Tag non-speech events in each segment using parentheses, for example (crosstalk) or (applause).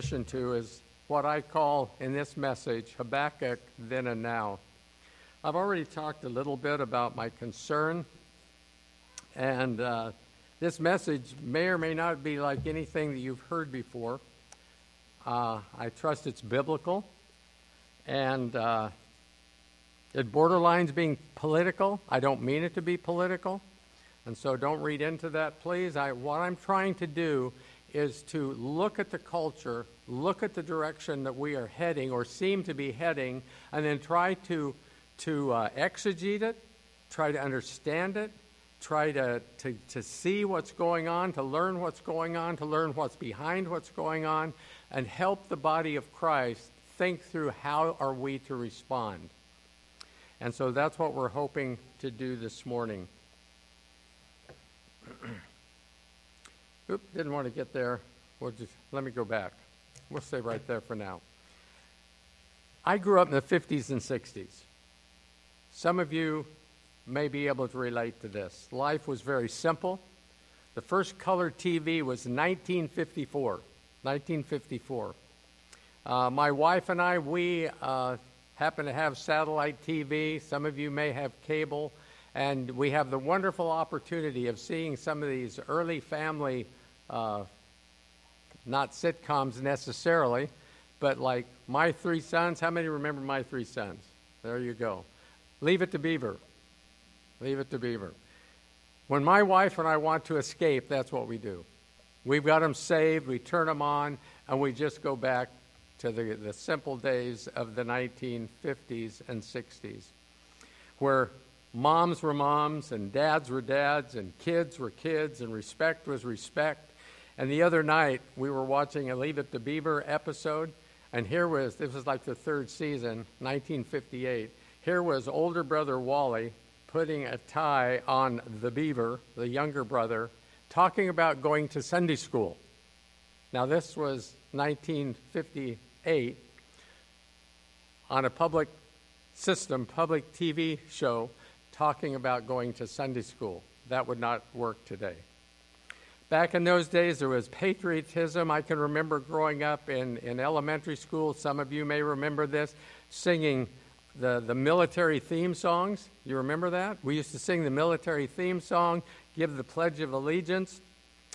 transition to is what I call in this message Habakkuk then and now. I've already talked a little bit about my concern, and uh, this message may or may not be like anything that you've heard before. Uh, I trust it's biblical, and uh, it borderlines being political. I don't mean it to be political, and so don't read into that, please. I, what I'm trying to do is to look at the culture, look at the direction that we are heading or seem to be heading, and then try to, to uh, exegete it, try to understand it, try to, to, to see what's going on, to learn what's going on, to learn what's behind what's going on, and help the body of Christ think through how are we to respond. And so that's what we're hoping to do this morning. (clears throat) Oop, didn't want to get there. We'll just, let me go back. We'll stay right there for now. I grew up in the 50s and 60s. Some of you may be able to relate to this. Life was very simple. The first color TV was 1954. 1954. Uh, my wife and I, we uh, happen to have satellite TV. Some of you may have cable. And we have the wonderful opportunity of seeing some of these early family uh, not sitcoms necessarily, but like My Three Sons. How many remember My Three Sons? There you go. Leave it to Beaver. Leave it to Beaver. When my wife and I want to escape, that's what we do. We've got them saved, we turn them on, and we just go back to the, the simple days of the 1950s and 60s, where moms were moms, and dads were dads, and kids were kids, and respect was respect, and the other night, we were watching a Leave It to Beaver episode, and here was, this was like the third season, 1958. Here was older brother Wally putting a tie on the beaver, the younger brother, talking about going to Sunday school. Now, this was 1958 on a public system, public TV show, talking about going to Sunday school. That would not work today. Back in those days, there was patriotism. I can remember growing up in, in elementary school. Some of you may remember this, singing the, the military theme songs. You remember that? We used to sing the military theme song, give the Pledge of Allegiance.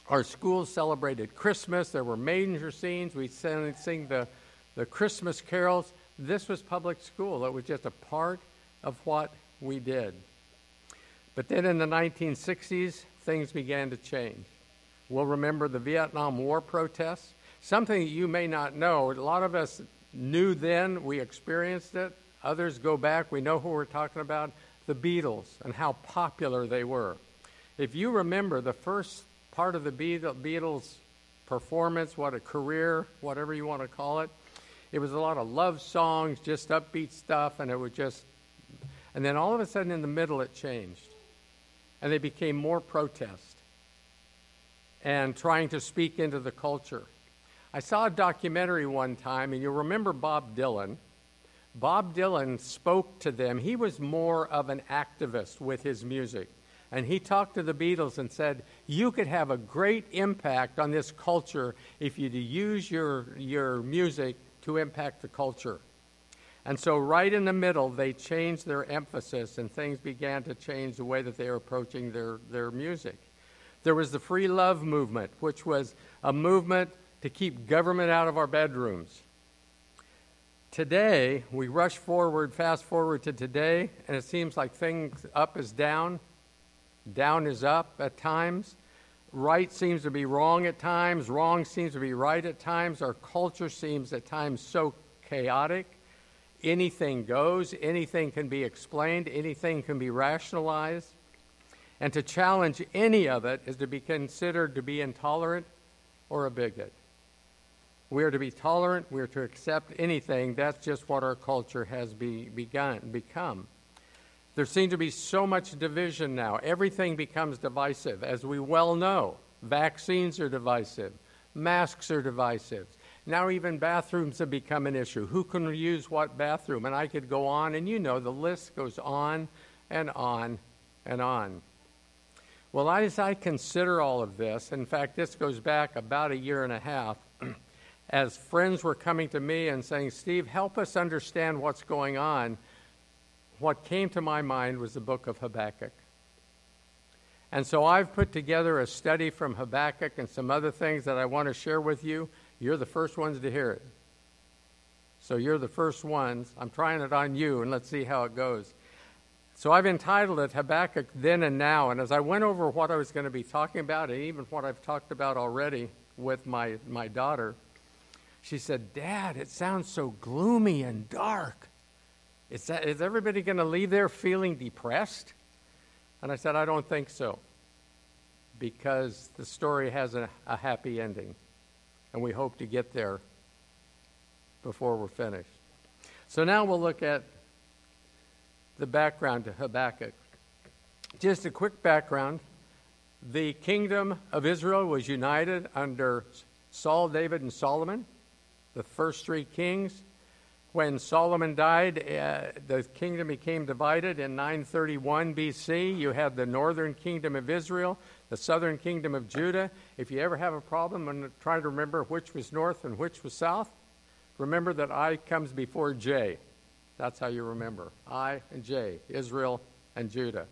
Our schools celebrated Christmas. There were major scenes. We sang, sing the, the Christmas carols. This was public school. It was just a part of what we did. But then in the 1960s, things began to change. We'll remember the Vietnam War protests. Something you may not know, a lot of us knew then, we experienced it. Others go back, we know who we're talking about the Beatles and how popular they were. If you remember the first part of the Beatles performance, what a career, whatever you want to call it, it was a lot of love songs, just upbeat stuff, and it was just. And then all of a sudden in the middle it changed. And they became more protest and trying to speak into the culture. I saw a documentary one time, and you'll remember Bob Dylan. Bob Dylan spoke to them. He was more of an activist with his music. And he talked to the Beatles and said, You could have a great impact on this culture if you use your, your music to impact the culture. And so, right in the middle, they changed their emphasis and things began to change the way that they were approaching their, their music. There was the free love movement, which was a movement to keep government out of our bedrooms. Today, we rush forward, fast forward to today, and it seems like things up is down, down is up at times. Right seems to be wrong at times, wrong seems to be right at times. Our culture seems at times so chaotic. Anything goes, anything can be explained, anything can be rationalized. And to challenge any of it is to be considered to be intolerant or a bigot. We are to be tolerant, we are to accept anything. That's just what our culture has be, begun, become. There seems to be so much division now. Everything becomes divisive, as we well know. Vaccines are divisive, masks are divisive. Now, even bathrooms have become an issue. Who can use what bathroom? And I could go on, and you know the list goes on and on and on. Well, as I consider all of this, in fact, this goes back about a year and a half, (clears throat) as friends were coming to me and saying, Steve, help us understand what's going on, what came to my mind was the book of Habakkuk. And so I've put together a study from Habakkuk and some other things that I want to share with you. You're the first ones to hear it. So you're the first ones. I'm trying it on you, and let's see how it goes. So I've entitled it Habakkuk Then and Now. And as I went over what I was going to be talking about, and even what I've talked about already with my, my daughter, she said, Dad, it sounds so gloomy and dark. Is, that, is everybody going to leave there feeling depressed? And I said, I don't think so, because the story has a, a happy ending, and we hope to get there before we're finished. So now we'll look at the background to Habakkuk. Just a quick background the kingdom of Israel was united under Saul, David, and Solomon, the first three kings. When Solomon died, uh, the kingdom became divided in 931 BC. You had the northern kingdom of Israel, the southern kingdom of Judah. If you ever have a problem and try to remember which was north and which was south, remember that I comes before J. That's how you remember. I and J, Israel and Judah.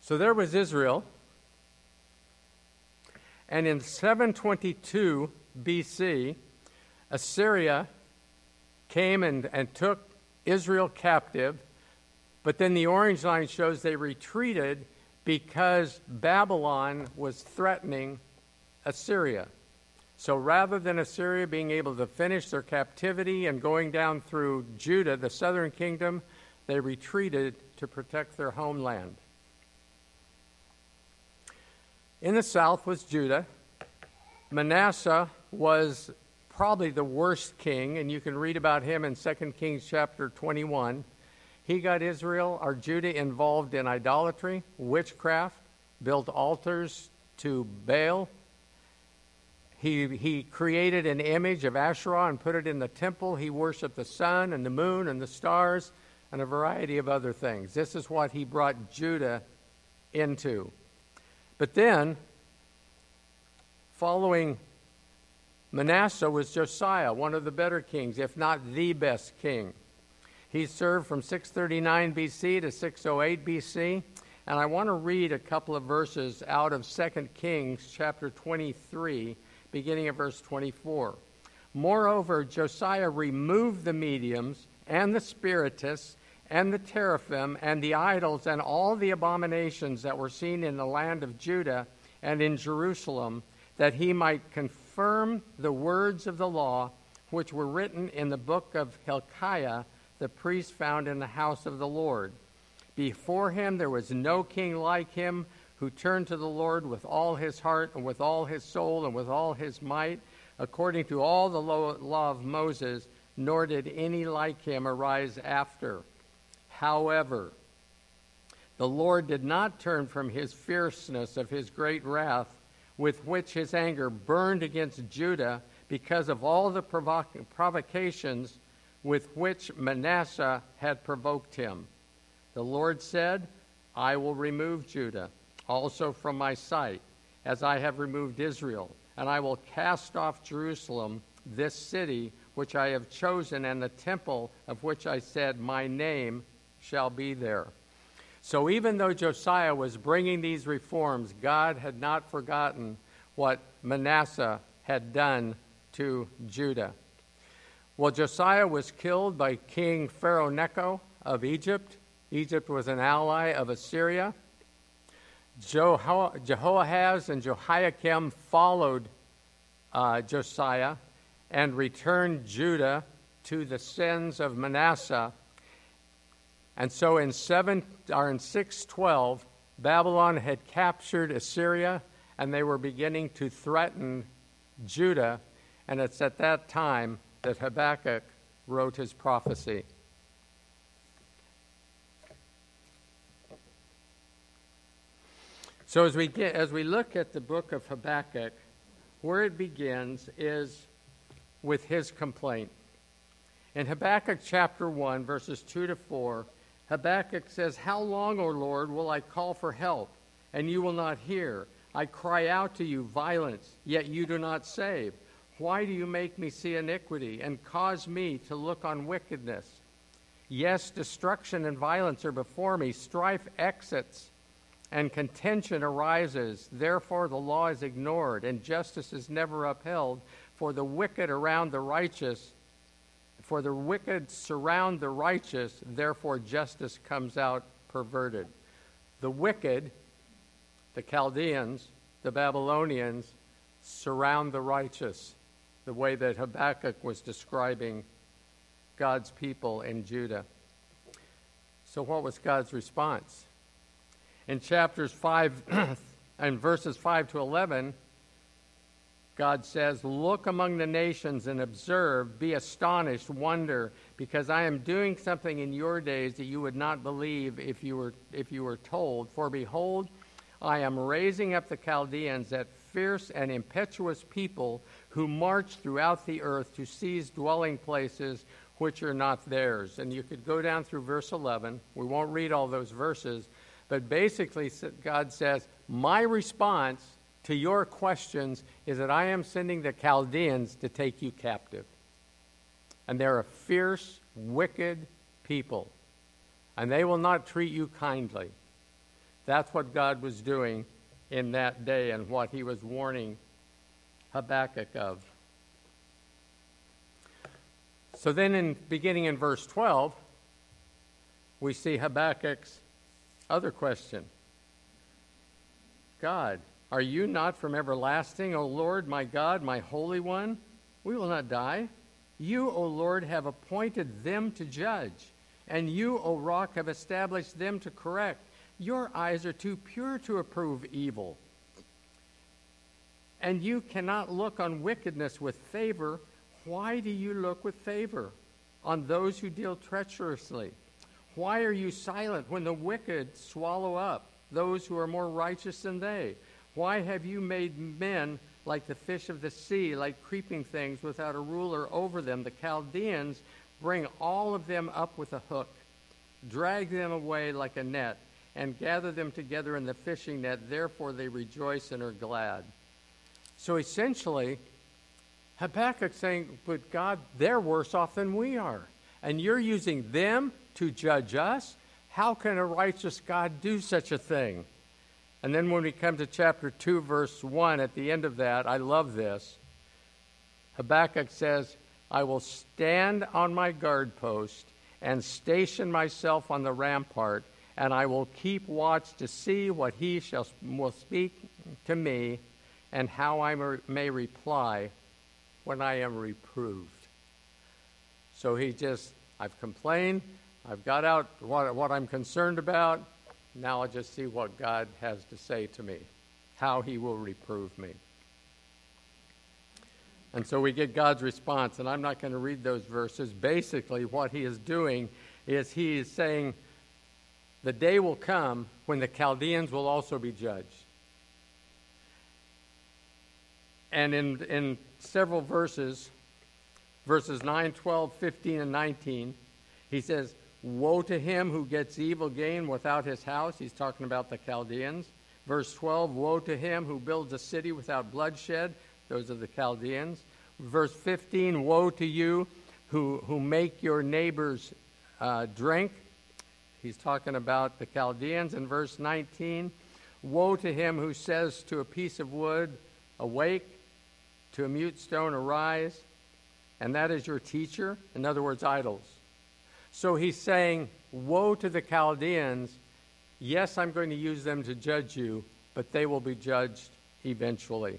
So there was Israel. And in 722 BC, Assyria came and, and took Israel captive. But then the orange line shows they retreated because Babylon was threatening Assyria. So rather than Assyria being able to finish their captivity and going down through Judah, the southern kingdom, they retreated to protect their homeland. In the south was Judah. Manasseh was probably the worst king, and you can read about him in 2 Kings chapter 21. He got Israel or Judah involved in idolatry, witchcraft, built altars to Baal, he, he created an image of Asherah and put it in the temple. He worshiped the sun and the moon and the stars and a variety of other things. This is what he brought Judah into. But then, following Manasseh was Josiah, one of the better kings, if not the best king. He served from 639 BC to 608 BC. And I want to read a couple of verses out of 2 Kings chapter 23 beginning of verse 24. Moreover, Josiah removed the mediums and the spiritists and the teraphim and the idols and all the abominations that were seen in the land of Judah and in Jerusalem, that he might confirm the words of the law which were written in the book of Hilkiah, the priest found in the house of the Lord. Before him there was no king like him who turned to the Lord with all his heart and with all his soul and with all his might, according to all the law of Moses, nor did any like him arise after. However, the Lord did not turn from his fierceness of his great wrath, with which his anger burned against Judah because of all the provoc- provocations with which Manasseh had provoked him. The Lord said, I will remove Judah also from my sight, as I have removed Israel. And I will cast off Jerusalem, this city which I have chosen, and the temple of which I said, My name shall be there. So even though Josiah was bringing these reforms, God had not forgotten what Manasseh had done to Judah. Well, Josiah was killed by King Pharaoh Necho of Egypt. Egypt was an ally of Assyria. Jehoahaz and Jehoiakim followed uh, Josiah and returned Judah to the sins of Manasseh. And so in seven or in 612, Babylon had captured Assyria and they were beginning to threaten Judah. And it's at that time that Habakkuk wrote his prophecy. So as we get, as we look at the book of Habakkuk, where it begins is with his complaint. In Habakkuk chapter 1, verses 2 to 4, Habakkuk says, How long, O Lord, will I call for help, and you will not hear? I cry out to you violence, yet you do not save. Why do you make me see iniquity and cause me to look on wickedness? Yes, destruction and violence are before me, strife exits, and contention arises. Therefore, the law is ignored, and justice is never upheld. For the wicked around the righteous, for the wicked surround the righteous, therefore justice comes out perverted. The wicked the Chaldeans, the Babylonians, surround the righteous, the way that Habakkuk was describing God's people in Judah. So, what was God's response? In chapters 5 (clears throat) and verses 5 to 11, God says, Look among the nations and observe, be astonished, wonder, because I am doing something in your days that you would not believe if you were, if you were told. For behold, I am raising up the Chaldeans, that fierce and impetuous people who march throughout the earth to seize dwelling places which are not theirs. And you could go down through verse 11. We won't read all those verses. But basically, God says, My response to your questions is that I am sending the Chaldeans to take you captive. And they're a fierce, wicked people. And they will not treat you kindly. That's what God was doing in that day and what he was warning Habakkuk of. So then, in beginning in verse 12, we see Habakkuk's other question God, are you not from everlasting, O Lord, my God, my Holy One? We will not die. You, O Lord, have appointed them to judge, and you, O Rock, have established them to correct. Your eyes are too pure to approve evil. And you cannot look on wickedness with favor. Why do you look with favor on those who deal treacherously? Why are you silent when the wicked swallow up those who are more righteous than they? Why have you made men like the fish of the sea, like creeping things without a ruler over them? The Chaldeans bring all of them up with a hook, drag them away like a net and gather them together in the fishing net. Therefore, they rejoice and are glad. So essentially, Habakkuk saying, But God, they're worse off than we are. And you're using them to judge us? How can a righteous God do such a thing? And then when we come to chapter 2, verse 1, at the end of that, I love this. Habakkuk says, I will stand on my guard post and station myself on the rampart and I will keep watch to see what he shall will speak to me, and how I may reply when I am reproved. So he just, I've complained, I've got out what, what I'm concerned about. Now I'll just see what God has to say to me, how he will reprove me. And so we get God's response, and I'm not going to read those verses. Basically, what he is doing is he is saying, the day will come when the Chaldeans will also be judged. And in, in several verses, verses 9, 12, 15, and 19, he says, Woe to him who gets evil gain without his house. He's talking about the Chaldeans. Verse 12, Woe to him who builds a city without bloodshed. Those are the Chaldeans. Verse 15, Woe to you who, who make your neighbors uh, drink He's talking about the Chaldeans in verse 19. Woe to him who says to a piece of wood, Awake, to a mute stone, Arise, and that is your teacher. In other words, idols. So he's saying, Woe to the Chaldeans. Yes, I'm going to use them to judge you, but they will be judged eventually.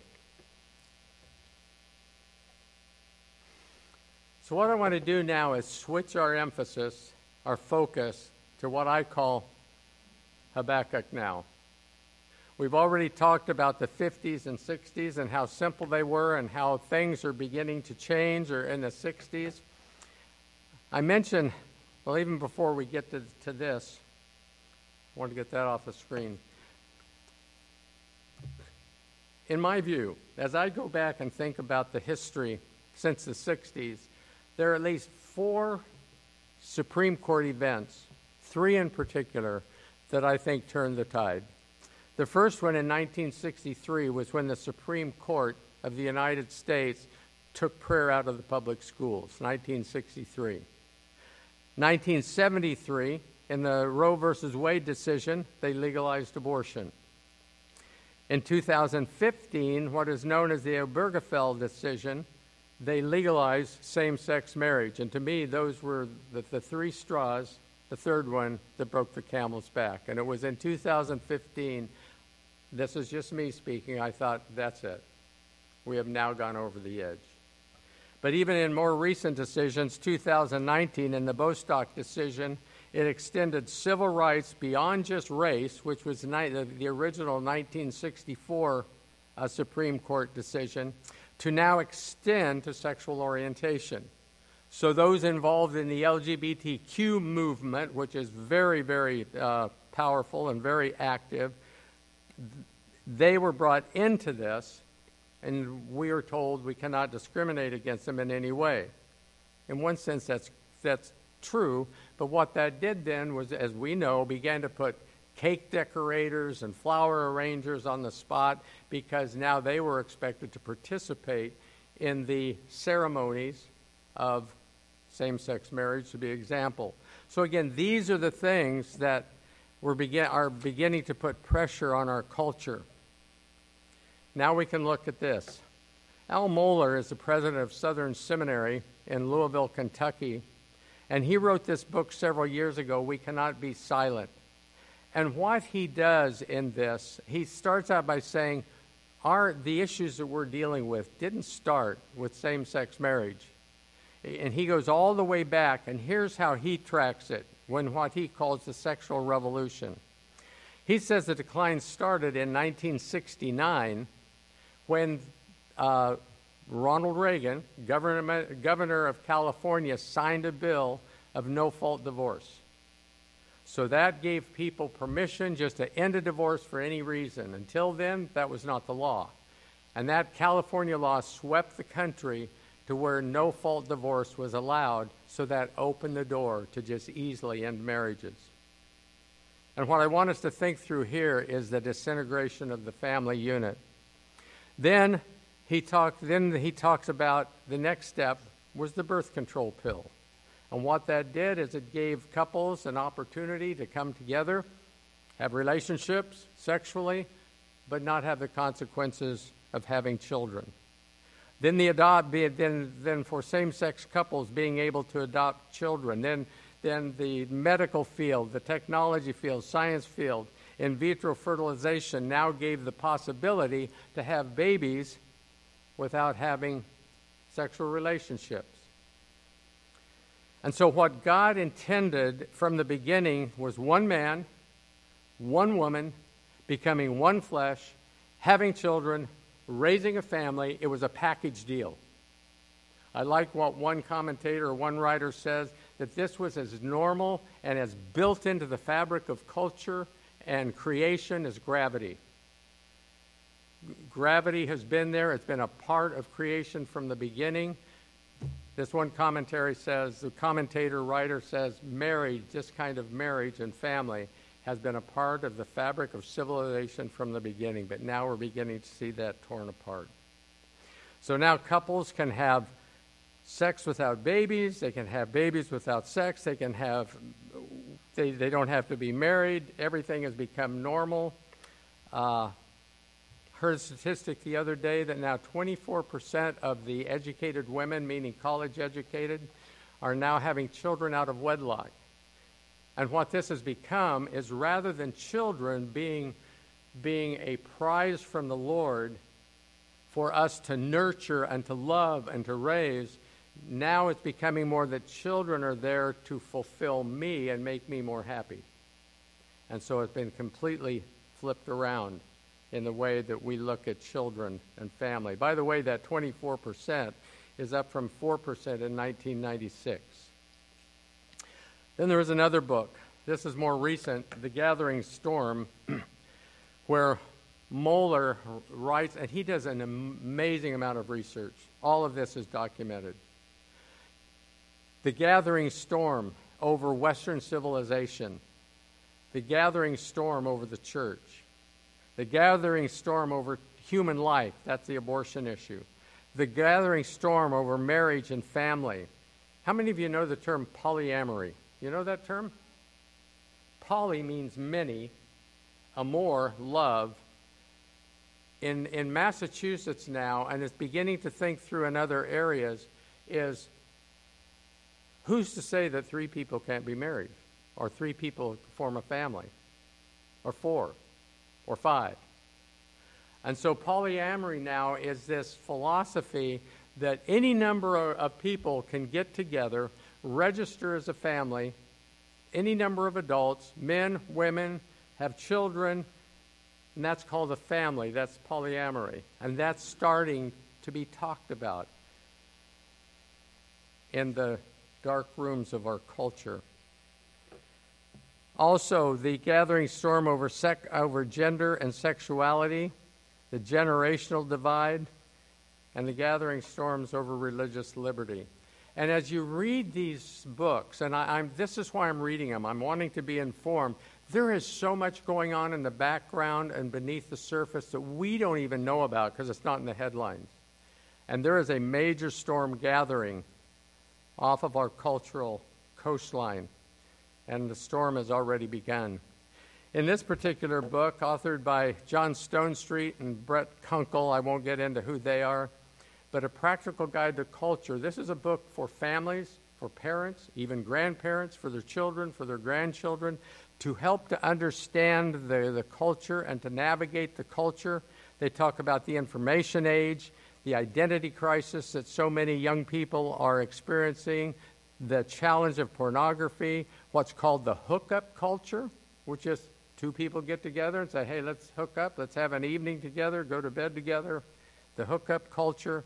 So, what I want to do now is switch our emphasis, our focus, to what I call Habakkuk now. We've already talked about the 50s and 60s and how simple they were and how things are beginning to change or in the 60s. I mentioned, well, even before we get to, to this, I want to get that off the screen. In my view, as I go back and think about the history since the 60s, there are at least four Supreme Court events three in particular that I think turned the tide. The The first one in 1963 was when the Supreme Court of the United States took prayer out of the public schools, 1963. 1973, in the Roe versus Wade decision, they legalized abortion. In 2015, what is known as the Obergefell decision, they legalized same sex marriage. And to me, those were the, the, three straws, the third one that broke the camel's back. And it was in 2015, this is just me speaking, I thought, that's it. We have now gone over the edge. But even in more recent decisions, 2019, in the Bostock decision, it extended civil rights beyond just race, which was the, the original 1964 uh, Supreme Court decision, to now extend to sexual orientation. So, those involved in the LGBTQ movement, which is very, very uh, powerful and very active, they were brought into this, and we are told we cannot discriminate against them in any way. In one sense, that's, that's true, but what that did then was, as we know, began to put cake decorators and flower arrangers on the spot because now they were expected to participate in the ceremonies of same sex marriage, to be example. So, again, these are the things that we're begin- are beginning to put pressure on our culture. Now we can look at this. Al Mohler is the president of Southern Seminary in Louisville, Kentucky, and he wrote this book several years ago, We Cannot Be Silent. And what he does in this, he starts out by saying, our, the issues that we're dealing with didn't start with same sex marriage. And he goes all the way back, and here's how he tracks it when what he calls the sexual revolution. He says the decline started in 1969 when uh, Ronald Reagan, governor, governor of California, signed a bill of no fault divorce. So that gave people permission just to end a divorce for any reason. Until then, that was not the law. And that California law swept the country to where no fault divorce was allowed, so that opened the door to just easily end marriages. And what I want us to think through here is the disintegration of the family unit. Then he talked then he talks about the next step was the birth control pill. And what that did is it gave couples an opportunity to come together, have relationships sexually, but not have the consequences of having children. Then the adopt then then for same-sex couples being able to adopt children. Then then the medical field, the technology field, science field, in vitro fertilization now gave the possibility to have babies without having sexual relationships. And so, what God intended from the beginning was one man, one woman, becoming one flesh, having children, raising a family. It was a package deal. I like what one commentator or one writer says that this was as normal and as built into the fabric of culture and creation is gravity gravity has been there, it's been a part of creation from the beginning. This one commentary says, the commentator writer says, marriage, this kind of marriage and family, has been a part of the fabric of civilization from the beginning, but now we're beginning to see that torn apart. So now couples can have sex without babies, they can have babies without sex, they can have, they, they don't have to be married, everything has become normal. Uh, heard a statistic the other day that now 24% of the educated women, meaning college educated, are now having children out of wedlock. And what this has become is rather than children being, being a prize from the Lord for us to nurture and to love and to raise, now it's becoming more that children are there to fulfill me and make me more happy. And so it's been completely flipped around in the way that we look at children and family. By the way, that 24% is up from 4% in 1996. Then there is another book. This is more recent, The Gathering Storm, (clears throat) where Mohler writes, and he does an amazing amount of research. All of this is documented. The Gathering Storm over Western civilization, the gathering storm over the church The gathering storm over human life, that's the abortion issue. The gathering storm over marriage and family. How many of you know the term polyamory? You know that term? Poly means many, amor, love. In, in Massachusetts now, and it's beginning to think through in other areas, is who's to say that three people can't be married? Or three people form a family? Or four? Or five? And so polyamory now is this philosophy that any number of people can get together, register as a family, any number of adults, men, women, have children, and that's called a family. That's polyamory. And that's starting to be talked about in the dark rooms of our culture. Also, the gathering storm over, sec- over gender and sexuality, the generational divide, and the gathering storms over religious liberty. And as you read these books, and I, am this is why I'm reading them, I'm wanting to be informed. There is so much going on in the background and beneath the surface that we don't even know about because it's not in the headlines. And there is a major storm gathering off of our cultural coastline, and the storm has already begun. In this particular book, authored by John Stonestreet and Brett Kunkle, I won't get into who they are, but A Practical Guide to Culture. This is a book for families, for parents, even grandparents, for their children, for their grandchildren, to help to understand the, the culture and to navigate the culture. They talk about the information age, the identity crisis that so many young people are experiencing, the challenge of pornography, what's called the hookup culture, which is two people get together and say, hey, let's hook up, let's have an evening together, go to bed together. The hookup culture,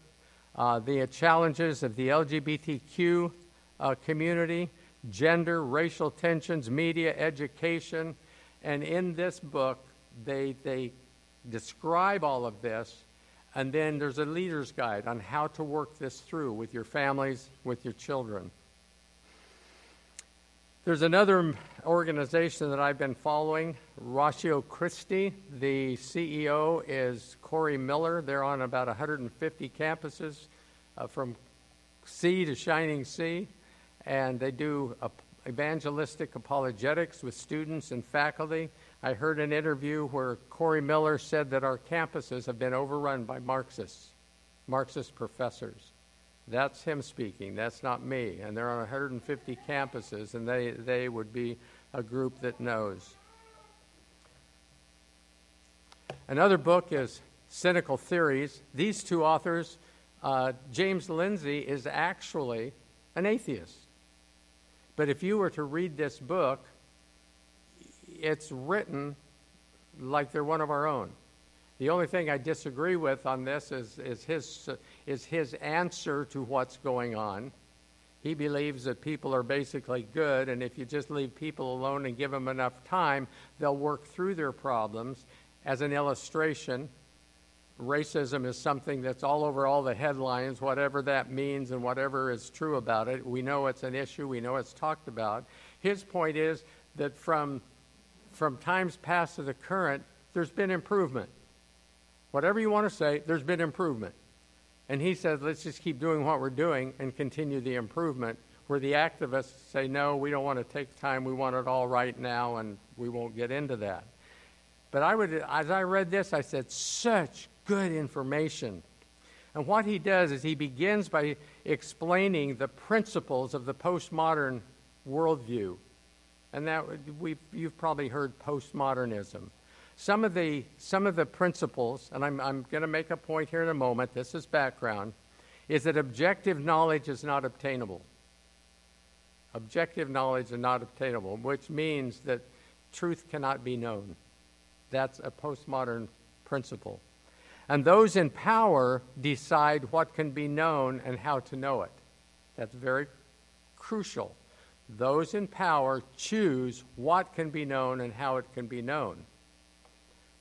uh, the challenges of the LGBTQ uh, community, gender, racial tensions, media, education. And in this book, they, they describe all of this and then there's a leader's guide on how to work this through with your families, with your children. There's another organization that I've been following, Ratio Christi. The CEO is Corey Miller. They're on about 150 campuses uh, from sea to shining sea, and they do evangelistic apologetics with students and faculty. I heard an interview where Corey Miller said that our campuses have been overrun by Marxists, Marxist professors. That's him speaking. That's not me. And they're on 150 campuses, and they, they would be a group that knows. Another book is Cynical Theories. These two authors, uh, James Lindsay is actually an atheist. But if you were to read this book, it's written like they're one of our own. The only thing I disagree with on this is, is, his, is his answer to what's going on. He believes that people are basically good, and if you just leave people alone and give them enough time, they'll work through their problems. As an illustration, racism is something that's all over all the headlines, whatever that means and whatever is true about it. We know it's an issue, we know it's talked about. His point is that from from times past to the current, there's been improvement. Whatever you want to say, there's been improvement. And he says, let's just keep doing what we're doing and continue the improvement. Where the activists say, no, we don't want to take time, we want it all right now, and we won't get into that. But I would, as I read this, I said, such good information. And what he does is he begins by explaining the principles of the postmodern worldview and that we you've probably heard postmodernism. Some of the some of the principles, and I'm I'm going to make a point here in a moment. This is background, is that objective knowledge is not obtainable. Objective knowledge is not obtainable, which means that truth cannot be known. That's a postmodern principle. And those in power decide what can be known and how to know it. That's very crucial those in power choose what can be known and how it can be known.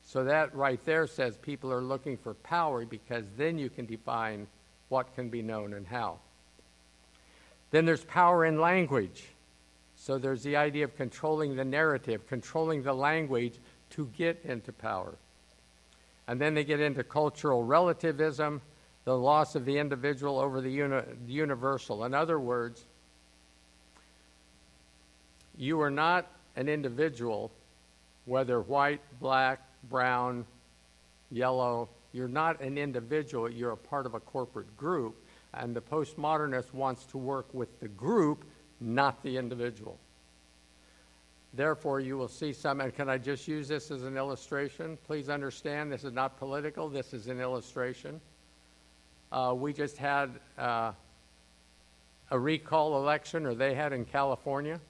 So that right there says people are looking for power because then you can define what can be known and how. Then there's power in language. So there's the idea of controlling the narrative, controlling the language to get into power. And then they get into cultural relativism, the loss of the individual over the uni- universal. In other words, you are not an individual, whether white, black, brown, yellow. You're not an individual, you're a part of a corporate group. And the postmodernist wants to work with the group, not the individual. Therefore, you will see some, and can I just use this as an illustration? Please understand this is not political, this is an illustration. Uh, we just had uh, a recall election, or they had in California,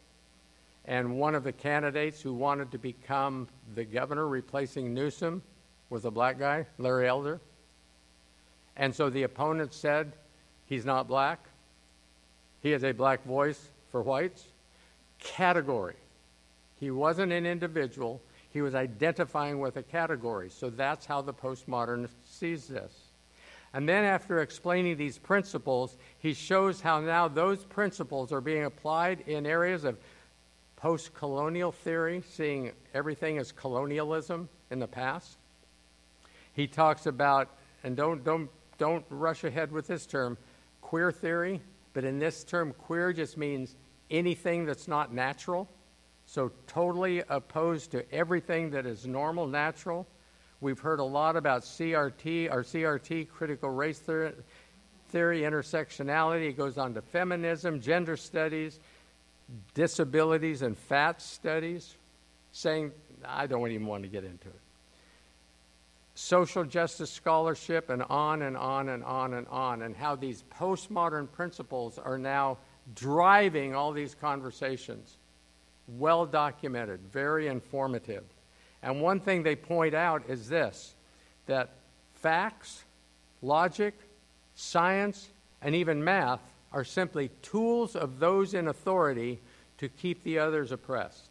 and one of the candidates who wanted to become the governor replacing Newsom was a black guy, Larry Elder. And so the opponent said, he's not black. He is a black voice for whites. Category. He wasn't an individual, he was identifying with a category. So that's how the postmodernist sees this. And then, after explaining these principles, he shows how now those principles are being applied in areas of post colonial theory, seeing everything as colonialism in the past. He talks about, and don't, don't, don't rush ahead with this term, queer theory, but in this term, queer just means anything that's not natural. So, totally opposed to everything that is normal, natural. We've heard a lot about CRT, or CRT, critical race theory, intersectionality. It goes on to feminism, gender studies, disabilities, and fat studies, saying, I don't even want to get into it. Social justice scholarship, and on and on and on and on, and how these postmodern principles are now driving all these conversations well documented, very informative. And one thing they point out is this that facts, logic, science, and even math are simply tools of those in authority to keep the others oppressed.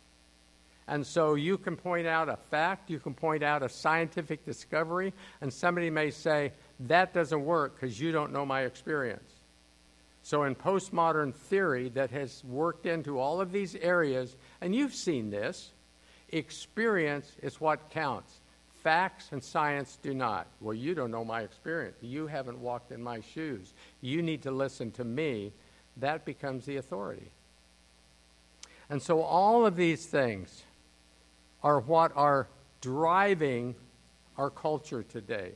And so you can point out a fact, you can point out a scientific discovery, and somebody may say, that doesn't work because you don't know my experience. So, in postmodern theory that has worked into all of these areas, and you've seen this, experience is what counts. Facts and science do not. Well, you don't know my experience. You haven't walked in my shoes. You need to listen to me. That becomes the authority. And so, all of these things are what are driving our culture today.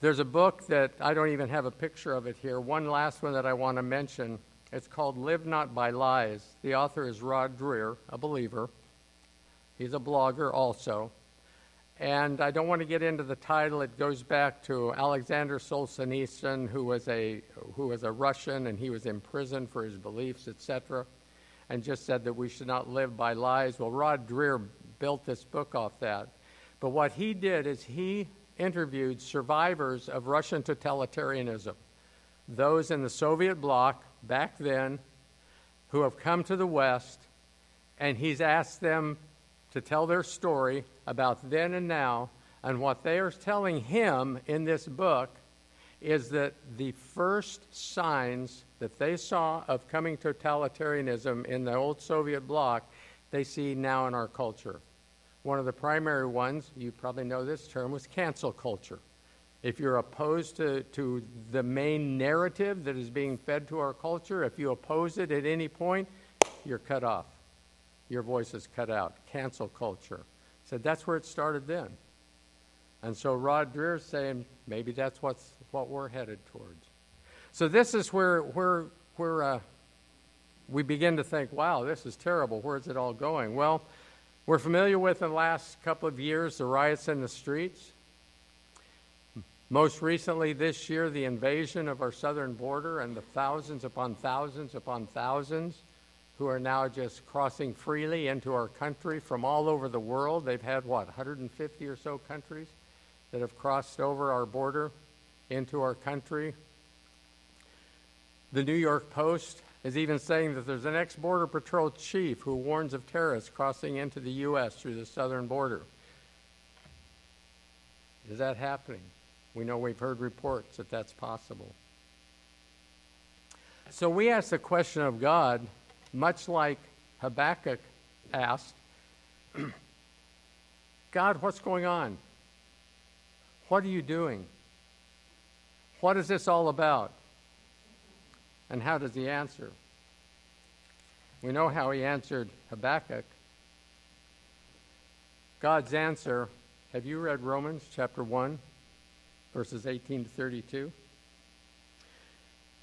There's a book that I don't even have a picture of it here. One last one that I want to mention. It's called Live Not by Lies. The author is Rod Dreher, a believer. He's a blogger also. And I don't want to get into the title. It goes back to Alexander Solzhenitsyn, who was a, who was a Russian and he was imprisoned for his beliefs, etc., and just said that we should not live by lies. Well, Rod Dreher built this book off that. But what he did is he interviewed survivors of Russian totalitarianism, those in the Soviet bloc back then who have come to the West, and he's asked them to tell their story about then and now. And what they are telling him in this book is that the first signs that they saw of coming totalitarianism in the old Soviet bloc, they see now in our culture. One of the primary ones, you probably know this term, was cancel culture. If you're opposed to, to the main narrative that is being fed to our culture, if you oppose it at any point, you're cut off. Your voice is cut out. Cancel culture. Said that's where it started then. And so Rod Dreher's saying maybe that's what's, what we're headed towards. So this is where, where, where uh, we begin to think, wow, this is terrible. Where's it all going? Well, we're familiar with in the last couple of years the riots in the streets. Most recently this year, the invasion of our southern border and the thousands upon thousands upon thousands who are now just crossing freely into our country from all over the world. They've had, what, 150 or so countries that have crossed over our border into our country. The New York Post is even saying that there's an ex Border Patrol chief who warns of terrorists crossing into the U.S. through the southern border. Is that happening? We know we've heard reports that that's possible. So we ask the question of God, much like Habakkuk asked (clears throat) God, what's going on? What are you doing? What is this all about? And how does he answer? We know how he answered Habakkuk. God's answer, have you read Romans chapter 1, verses 18 to 32?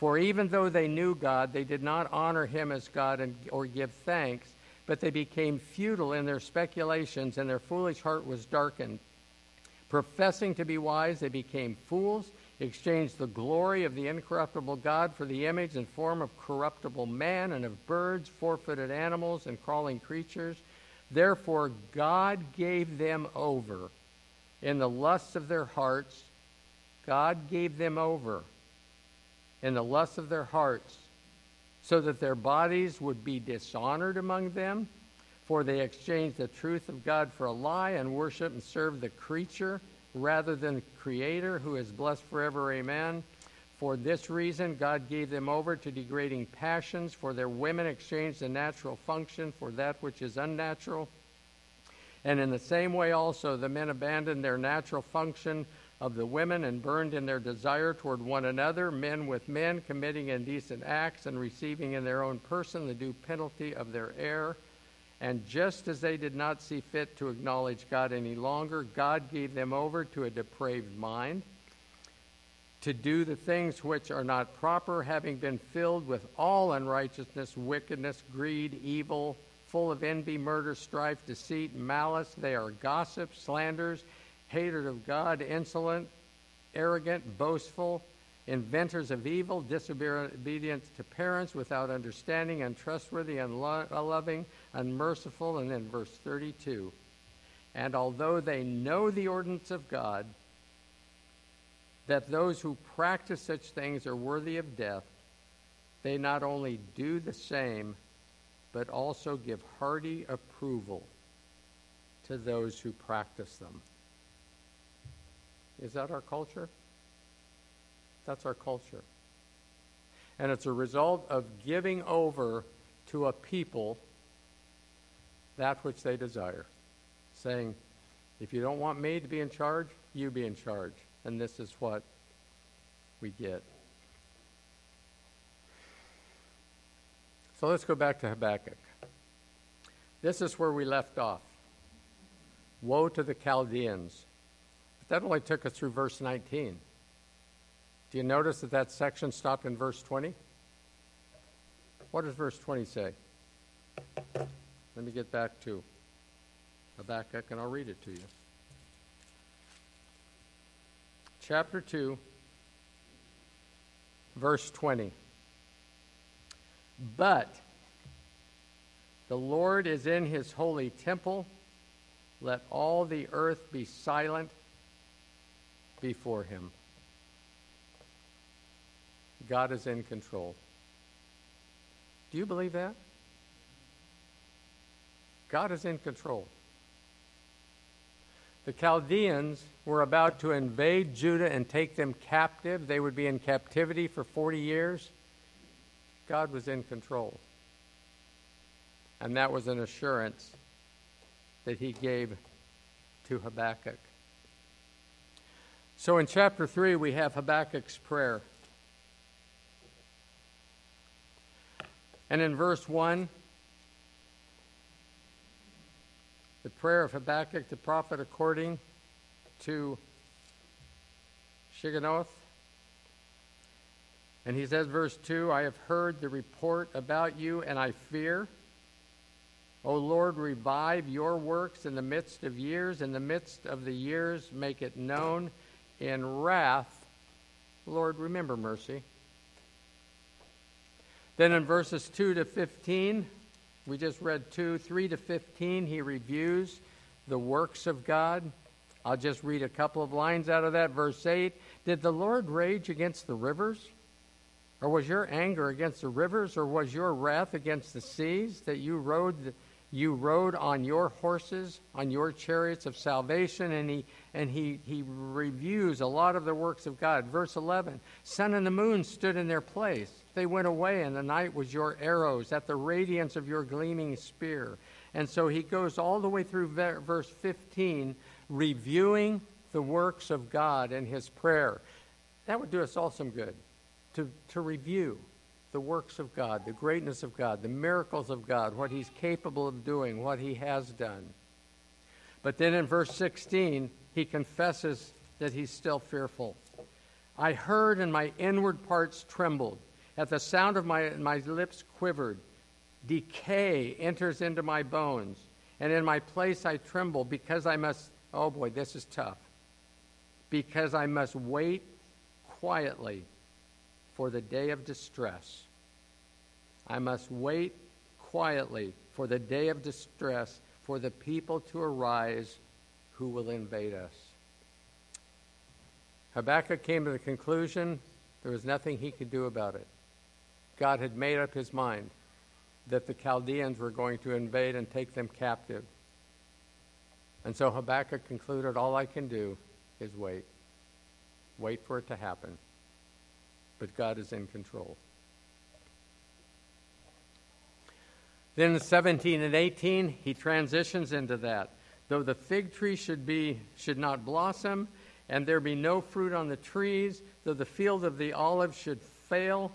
For even though they knew God, they did not honor him as God and, or give thanks, but they became futile in their speculations, and their foolish heart was darkened. Professing to be wise, they became fools, exchanged the glory of the incorruptible God for the image and form of corruptible man, and of birds, four footed animals, and crawling creatures. Therefore, God gave them over in the lusts of their hearts. God gave them over in the lusts of their hearts, so that their bodies would be dishonored among them. For they exchanged the truth of God for a lie and worship and serve the creature rather than the Creator, who is blessed forever. Amen. For this reason, God gave them over to degrading passions, for their women exchanged the natural function for that which is unnatural. And in the same way, also, the men abandoned their natural function of the women and burned in their desire toward one another, men with men, committing indecent acts and receiving in their own person the due penalty of their error. And just as they did not see fit to acknowledge God any longer, God gave them over to a depraved mind to do the things which are not proper, having been filled with all unrighteousness, wickedness, greed, evil, full of envy, murder, strife, deceit, malice. They are gossips, slanders hatred of God, insolent, arrogant, boastful, inventors of evil, disobedient to parents, without understanding, untrustworthy, unloving, unmerciful. And then verse 32 And although they know the ordinance of God, that those who practice such things are worthy of death, they not only do the same, but also give hearty approval to those who practice them. Is that our culture? That's our culture. And it's a result of giving over to a people that which they desire. Saying, if you don't want me to be in charge, you be in charge. And this is what we get. So let's go back to Habakkuk. This is where we left off. Woe to the Chaldeans that only took us through verse 19. Do you notice that that section stopped in verse 20? What does verse 20 say? Let me get back to Habakkuk and I'll read it to you. Chapter 2, verse 20. But the Lord is in his holy temple. Let all the earth be silent before Him. God is in control. Do you believe that? God is in control. The Chaldeans were about to invade Judah and take them captive. They would be in captivity for 40 years. God was in control. And that was an assurance that he gave to Habakkuk. So in chapter 3, we have Habakkuk's prayer. And in verse 1, the prayer of Habakkuk the prophet according to Shigionoth. And he says, verse 2 I have heard the report about you, and I fear. O Lord, revive your works in the midst of years. In the midst of the years, make it known in wrath, Lord, remember mercy. Then in verses 2 to 15, we just read 2, 3 to 15, he reviews the works of God. I'll just read a couple of lines out of that. Verse 8 Did the Lord rage against the rivers? Or was your anger against the rivers? Or was your wrath against the seas that you rode? You rode on your horses, on your chariots of salvation, and he and he, he reviews a lot of the works of God. Verse 11 Sun and the moon stood in their place. They went away, and the night was your arrows at the radiance of your gleaming spear. And so he goes all the way through verse 15, reviewing the works of God in his prayer. That would do us all some good to, to review the works of God, the greatness of God, the miracles of God, what he's capable of doing, what he has done. But then in verse 16, he confesses that he's still fearful. I heard and my inward parts trembled. At the sound of my, my lips quivered. Decay enters into my bones. And in my place I tremble because I must, oh boy, this is tough. Because I must wait quietly for the day of distress. I must wait quietly for the day of distress for the people to arise who will invade us. Habakkuk came to the conclusion there was nothing he could do about it. God had made up his mind that the Chaldeans were going to invade and take them captive. And so Habakkuk concluded all I can do is wait. Wait for it to happen. But God is in control. Then in 17 and 18, he transitions into that. Though the fig tree should, be, should not blossom, and there be no fruit on the trees, though the field of the olive should fail,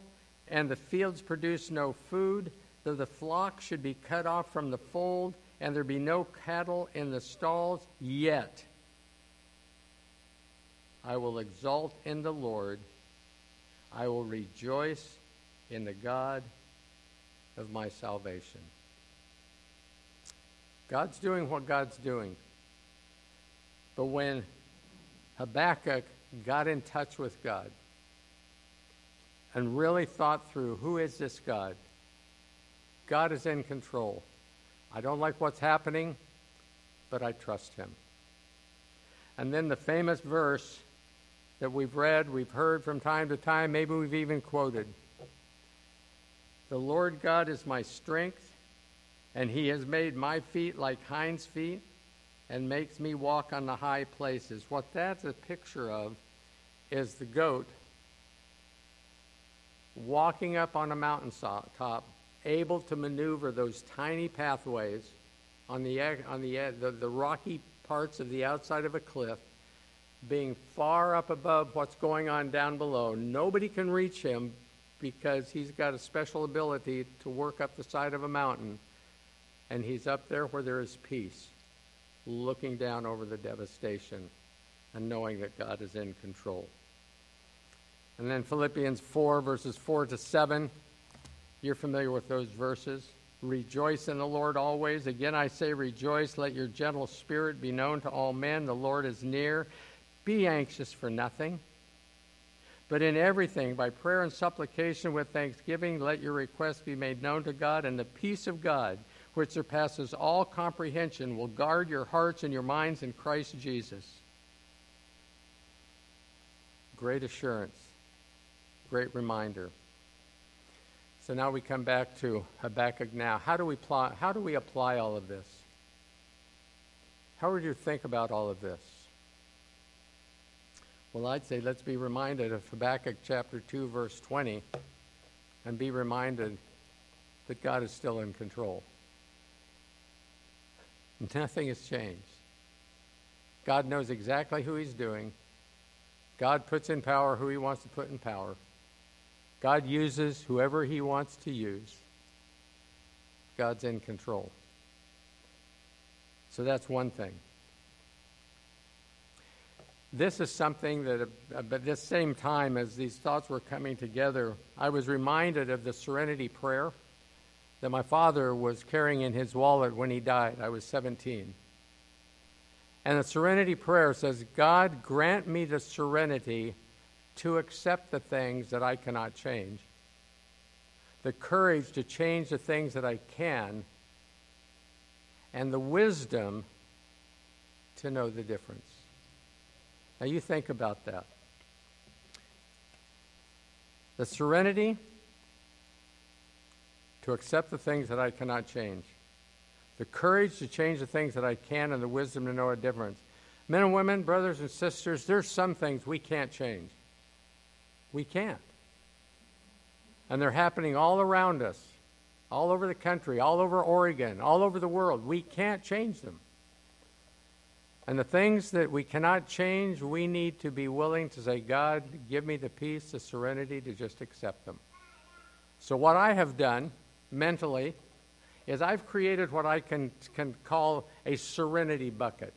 and the fields produce no food, though the flock should be cut off from the fold, and there be no cattle in the stalls, yet I will exult in the Lord. I will rejoice in the God of my salvation. God's doing what God's doing. But when Habakkuk got in touch with God and really thought through who is this God? God is in control. I don't like what's happening, but I trust him. And then the famous verse that we've read, we've heard from time to time, maybe we've even quoted. The Lord God is my strength, and he has made my feet like hinds' feet and makes me walk on the high places. What that's a picture of is the goat walking up on a mountain top, able to maneuver those tiny pathways on the, on the, the, the rocky parts of the outside of a cliff, being far up above what's going on down below. Nobody can reach him because he's got a special ability to work up the side of a mountain, and he's up there where there is peace, looking down over the devastation and knowing that God is in control. And then Philippians 4, verses 4 to 7. You're familiar with those verses. Rejoice in the Lord always. Again, I say, rejoice. Let your gentle spirit be known to all men. The Lord is near. Be anxious for nothing. But in everything, by prayer and supplication with thanksgiving, let your requests be made known to God, and the peace of God, which surpasses all comprehension, will guard your hearts and your minds in Christ Jesus. Great assurance great reminder. So now we come back to Habakkuk now. How do we apply, how do we apply all of this? How would you think about all of this? Well, I'd say let's be reminded of Habakkuk chapter 2, verse 20, and be reminded that God is still in control. (laughs) Nothing has changed. God knows exactly who He's doing. God puts in power who He wants to put in power. God uses whoever He wants to use. God's in control. So that's one thing. This is something that, uh, at the same time as these thoughts were coming together, I was reminded of the serenity prayer that my father was carrying in his wallet when he died. I was 17. And the serenity prayer says, God, grant me the serenity to accept the things that I cannot change, the courage to change the things that I can, and the wisdom to know the difference. Now you think about that. The serenity to accept the things that I cannot change, the courage to change the things that I can, and the wisdom to know a difference. Men and women, brothers and sisters, there's some things we can't change. We can't. And they're happening all around us, all over the country, all over Oregon, all over the world. We can't change them. And the things that we cannot change, we need to be willing to say, God, give me the peace, the serenity to just accept them. So, what I have done mentally is I've created what I can, can call a serenity bucket.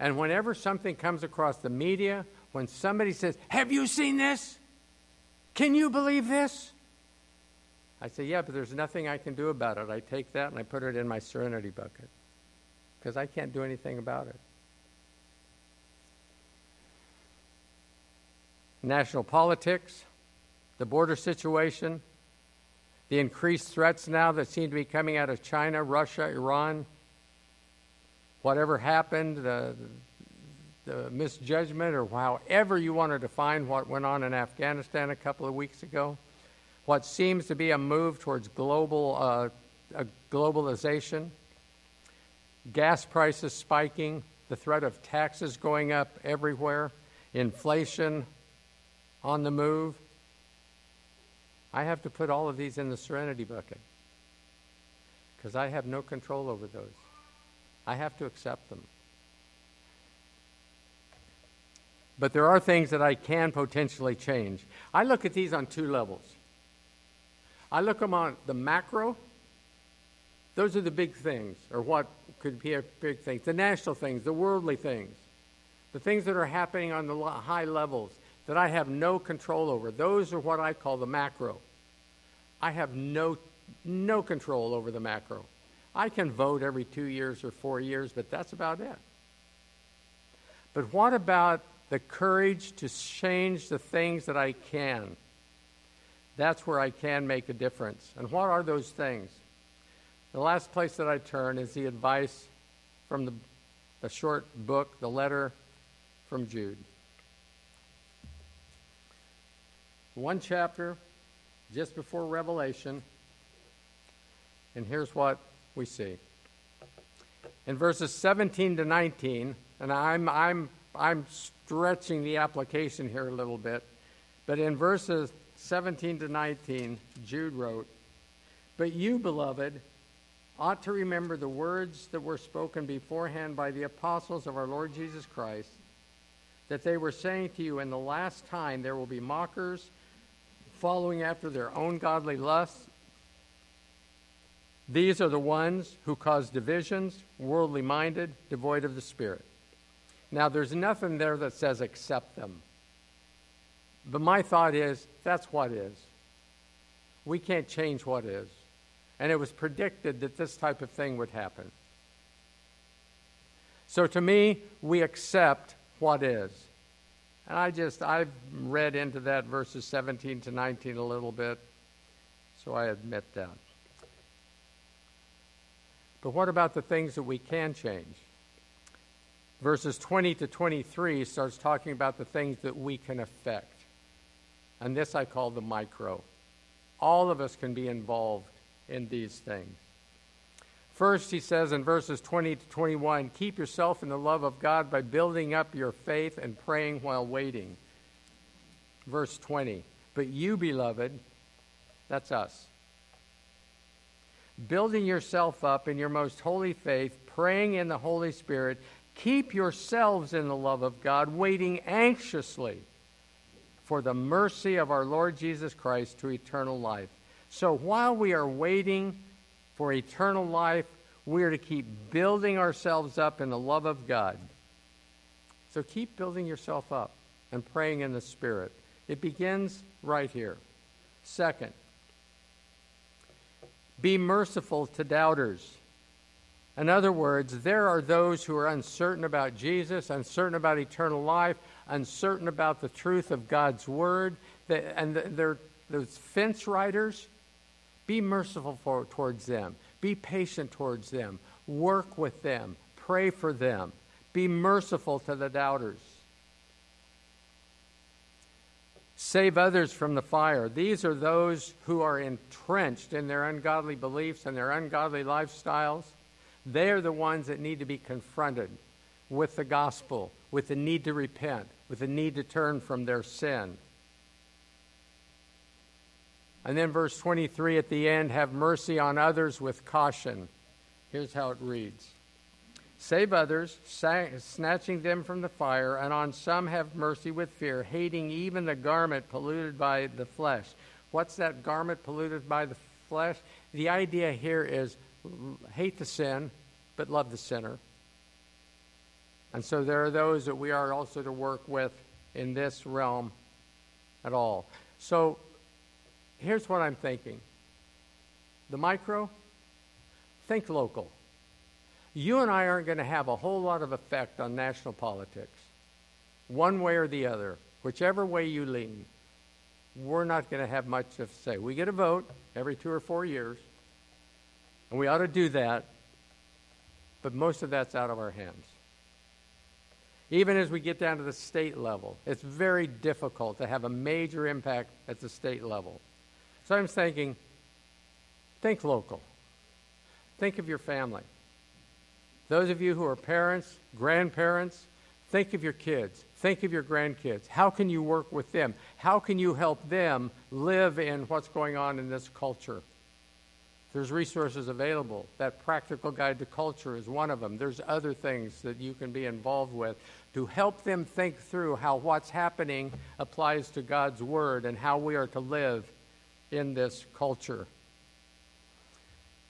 And whenever something comes across the media, when somebody says, Have you seen this? Can you believe this? I say, Yeah, but there's nothing I can do about it. I take that and I put it in my serenity bucket because I can't do anything about it. National politics, the border situation, the increased threats now that seem to be coming out of China, Russia, Iran, whatever happened, the, the misjudgment, or however you want to define what went on in Afghanistan a couple of weeks ago, what seems to be a move towards global uh, globalization gas prices spiking, the threat of taxes going up everywhere, inflation on the move. I have to put all of these in the serenity bucket because I have no control over those. I have to accept them. But there are things that I can potentially change. I look at these on two levels. I look them on the macro, those are the big things, or what could be a big things the national things, the worldly things, the things that are happening on the high levels that I have no control over. Those are what I call the macro. I have no, no control over the macro. I can vote every two years or four years, but that's about it. But what about the courage to change the things that I can? That's where I can make a difference. And what are those things? The last place that I turn is the advice from the, the short book, the letter from Jude. One chapter just before Revelation, and here's what we see. In verses 17 to 19, and I'm, I'm, I'm stretching the application here a little bit, but in verses 17 to 19, Jude wrote, But you, beloved, ought to remember the words that were spoken beforehand by the apostles of our Lord Jesus Christ, that they were saying to you, In the last time there will be mockers following after their own godly lusts. These are the ones who cause divisions, worldly minded, devoid of the Spirit. Now, there's nothing there that says accept them. But my thought is that's what is. We can't change what is. And it was predicted that this type of thing would happen. So to me, we accept what is. And I just, I've read into that verses 17 to 19 a little bit, so I admit that. But what about the things that we can change? Verses 20 to 23 starts talking about the things that we can affect. And this I call the micro. All of us can be involved in these things. First, he says in verses 20 to 21 keep yourself in the love of God by building up your faith and praying while waiting. Verse 20 But you, beloved, that's us, building yourself up in your most holy faith, praying in the Holy Spirit, keep yourselves in the love of God, waiting anxiously for the mercy of our Lord Jesus Christ to eternal life. So while we are waiting for eternal life, we are to keep building ourselves up in the love of God. So keep building yourself up and praying in the Spirit. It begins right here. Second, be merciful to doubters. In other words, there are those who are uncertain about Jesus, uncertain about eternal life, uncertain about the truth of God's Word, and they're those fence riders be merciful for, towards them. Be patient towards them. Work with them. Pray for them. Be merciful to the doubters. Save others from the fire. These are those who are entrenched in their ungodly beliefs and their ungodly lifestyles. They are the ones that need to be confronted with the gospel, with the need to repent, with the need to turn from their sin. And then verse 23 at the end have mercy on others with caution. Here's how it reads Save others, snatching them from the fire, and on some have mercy with fear, hating even the garment polluted by the flesh. What's that garment polluted by the flesh? The idea here is hate the sin, but love the sinner. And so there are those that we are also to work with in this realm at all. So here's what I'm thinking the micro, think local you and I aren't going to have a whole lot of effect on national politics, one way or the other, whichever way you lean. We're not going to have much to say. We get a vote every two or four years, and we ought to do that, but most of that's out of our hands. Even as we get down to the state level, it's very difficult to have a major impact at the state level. So I'm thinking, think local. Think of your family. Those of you who are parents, grandparents, think of your kids. Think of your grandkids. How can you work with them? How can you help them live in what's going on in this culture? There's resources available. That practical guide to culture is one of them. There's other things that you can be involved with to help them think through how what's happening applies to God's Word and how we are to live in this culture.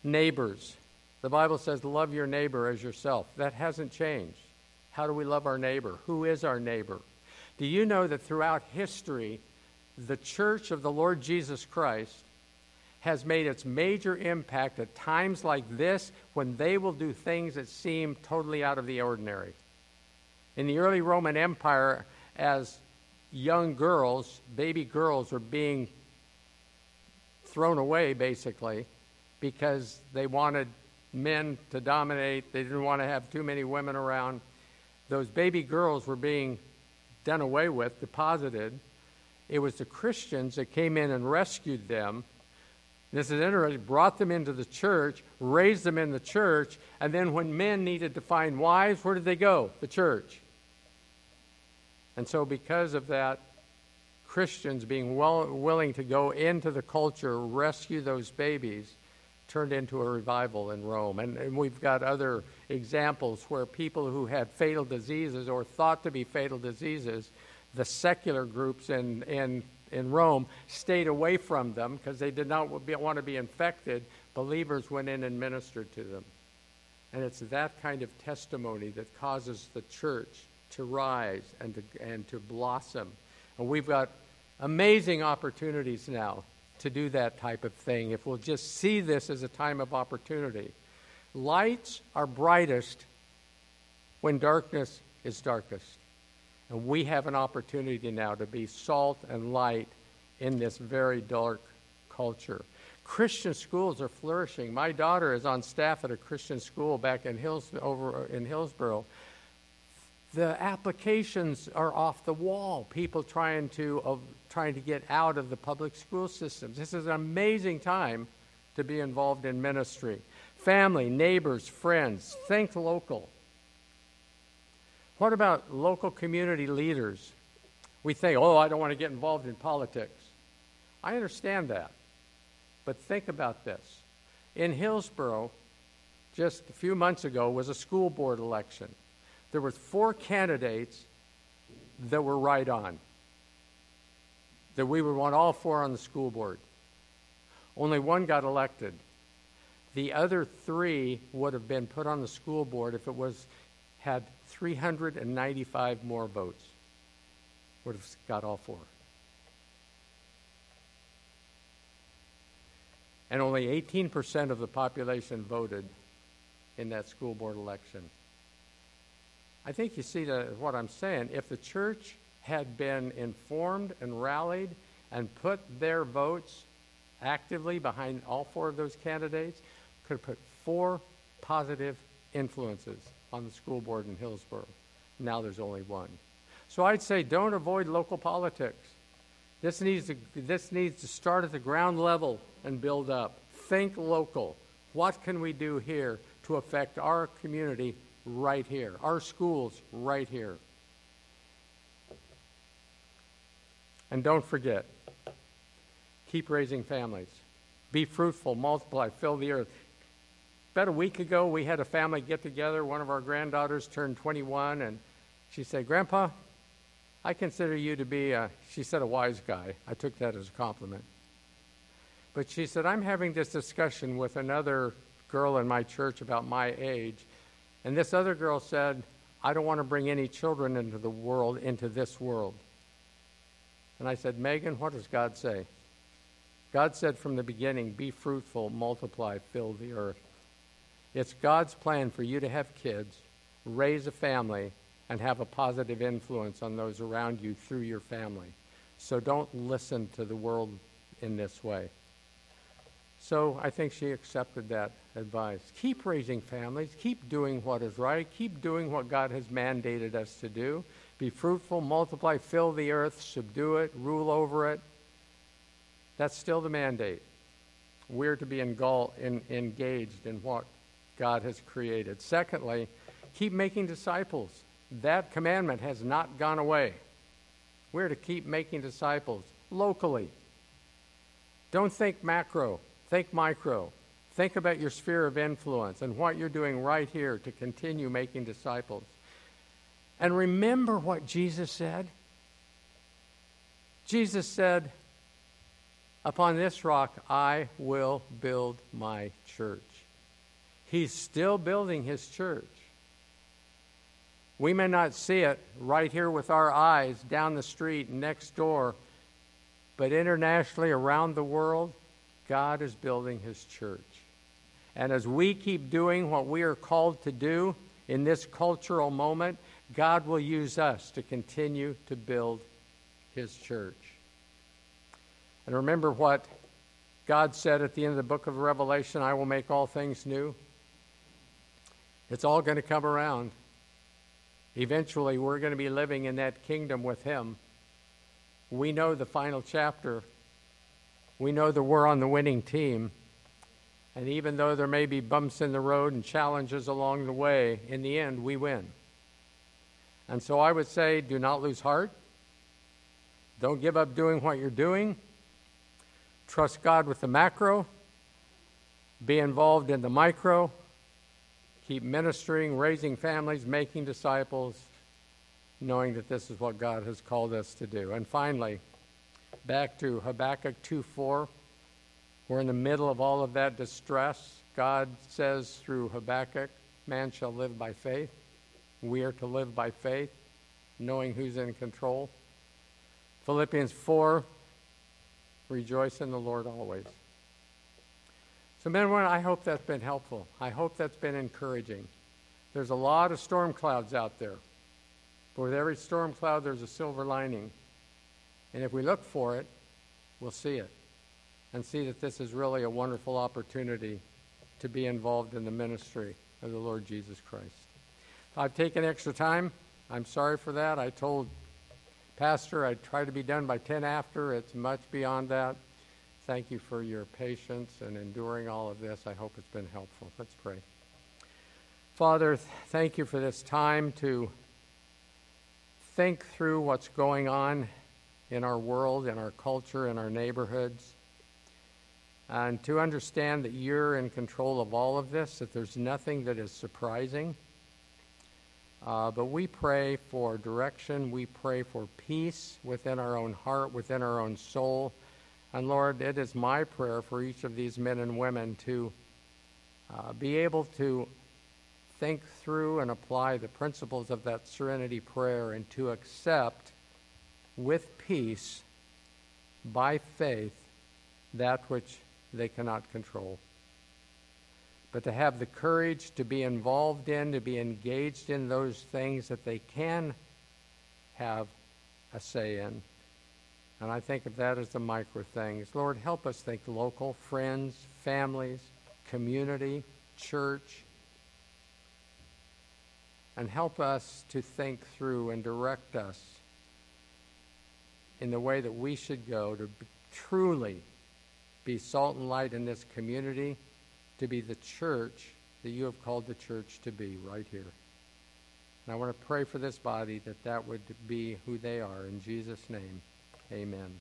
Neighbors. The Bible says, love your neighbor as yourself. That hasn't changed. How do we love our neighbor? Who is our neighbor? Do you know that throughout history, the church of the Lord Jesus Christ has made its major impact at times like this when they will do things that seem totally out of the ordinary? In the early Roman Empire, as young girls, baby girls, were being thrown away basically because they wanted men to dominate. They didn't want to have too many women around. Those baby girls were being done away with, deposited. It was the Christians that came in and rescued them. This is interesting. Brought them into the church, raised them in the church, and then when men needed to find wives, where did they go? The church. And so, because of that, Christians being well, willing to go into the culture, rescue those babies, turned into a revival in Rome. And, and, we've got other examples where people who had fatal diseases or thought to be fatal diseases, the secular groups in, in, in Rome stayed away from them because they did not want to be infected. Believers went in and ministered to them. And it's that kind of testimony that causes the church to rise and to, and to blossom. And we've got amazing opportunities now to do that type of thing if we'll just see this as a time of opportunity. Lights are brightest when darkness is darkest. And we have an opportunity now to be salt and light in this very dark culture. Christian schools are flourishing. My daughter is on staff at a Christian school back in Hills over in Hillsboro. The applications are off the wall. People trying to uh, trying to get out of the public school systems. This is an amazing time to be involved in ministry. Family, neighbors, friends, think local. What about local community leaders? We think, oh, I don't want to get involved in politics. I understand that. But think about this. In Hillsboro, just a few months ago, was a school board election. There were four candidates that were right on that we would want all four on the school board. Only one got elected. The other three would have been put on the school board if it was had 395 more votes. Would have got all four. And only 18% of the population voted in that school board election. I think you see the, what I'm saying. If the church had been informed and rallied and put their votes actively behind all four of those candidates, could have put four positive influences on the school board in Hillsboro. Now there's only one. So I'd say don't avoid local politics. This needs to, this needs to start at the ground level and build up. Think local. What can we do here to affect our community right here, our schools right here? And don't forget, keep raising families. Be fruitful, multiply, fill the earth. About a week ago, we had a family get together. One of our granddaughters turned 21, and she said, Grandpa, I consider you to be, a, she said, a wise guy. I took that as a compliment. But she said, I'm having this discussion with another girl in my church about my age. And this other girl said, I don't want to bring any children into the world, into this world. And I said, Megan, what does God say? God said from the beginning, be fruitful, multiply, fill the earth. It's God's plan for you to have kids, raise a family, and have a positive influence on those around you through your family. So don't listen to the world in this way. So I think she accepted that advice. Keep raising families, keep doing what is right, keep doing what God has mandated us to do. Be fruitful, multiply, fill the earth, subdue it, rule over it. That's still the mandate. We're to be in, engaged in what God has created. Secondly, keep making disciples. That commandment has not gone away. We're to keep making disciples locally. Don't think macro, think micro. Think about your sphere of influence and what you're doing right here to continue making disciples. And remember what Jesus said. Jesus said, Upon this rock I will build my church. He's still building his church. We may not see it right here with our eyes down the street next door, but internationally around the world, God is building his church. And as we keep doing what we are called to do in this cultural moment, God will use us to continue to build his church. And remember what God said at the end of the book of Revelation I will make all things new. It's all going to come around. Eventually, we're going to be living in that kingdom with Him. We know the final chapter. We know that we're on the winning team. And even though there may be bumps in the road and challenges along the way, in the end, we win. And so I would say do not lose heart. Don't give up doing what you're doing. Trust God with the macro. Be involved in the micro keep ministering, raising families, making disciples, knowing that this is what God has called us to do. And finally, back to Habakkuk 2:4. We're in the middle of all of that distress. God says through Habakkuk, man shall live by faith. We are to live by faith, knowing who's in control. Philippians 4, rejoice in the Lord always. So, men I hope that's been helpful. I hope that's been encouraging. There's a lot of storm clouds out there. But with every storm cloud, there's a silver lining. And if we look for it, we'll see it and see that this is really a wonderful opportunity to be involved in the ministry of the Lord Jesus Christ. I've taken extra time. I'm sorry for that. I told Pastor I'd try to be done by 10 after. It's much beyond that. Thank you for your patience and enduring all of this. I hope it's been helpful. Let's pray. Father, thank you for this time to think through what's going on in our world, in our culture, in our neighborhoods, and to understand that you're in control of all of this, that there's nothing that is surprising. Uh, but we pray for direction. We pray for peace within our own heart, within our own soul and Lord, it is my prayer for each of these men and women to uh, be able to think through and apply the principles of that serenity prayer and to accept with peace, by faith, that which they cannot control. But to have the courage to be involved in, to be engaged in those things that they can have a say in. And I think of that as the micro things. Lord, help us think local, friends, families, community, church. and help us to think through and direct us in the way that we should go to truly be salt and light in this community, to be the church that you have called the church to be right here. And I want to pray for this body that that would be who they are. In Jesus' name, amen.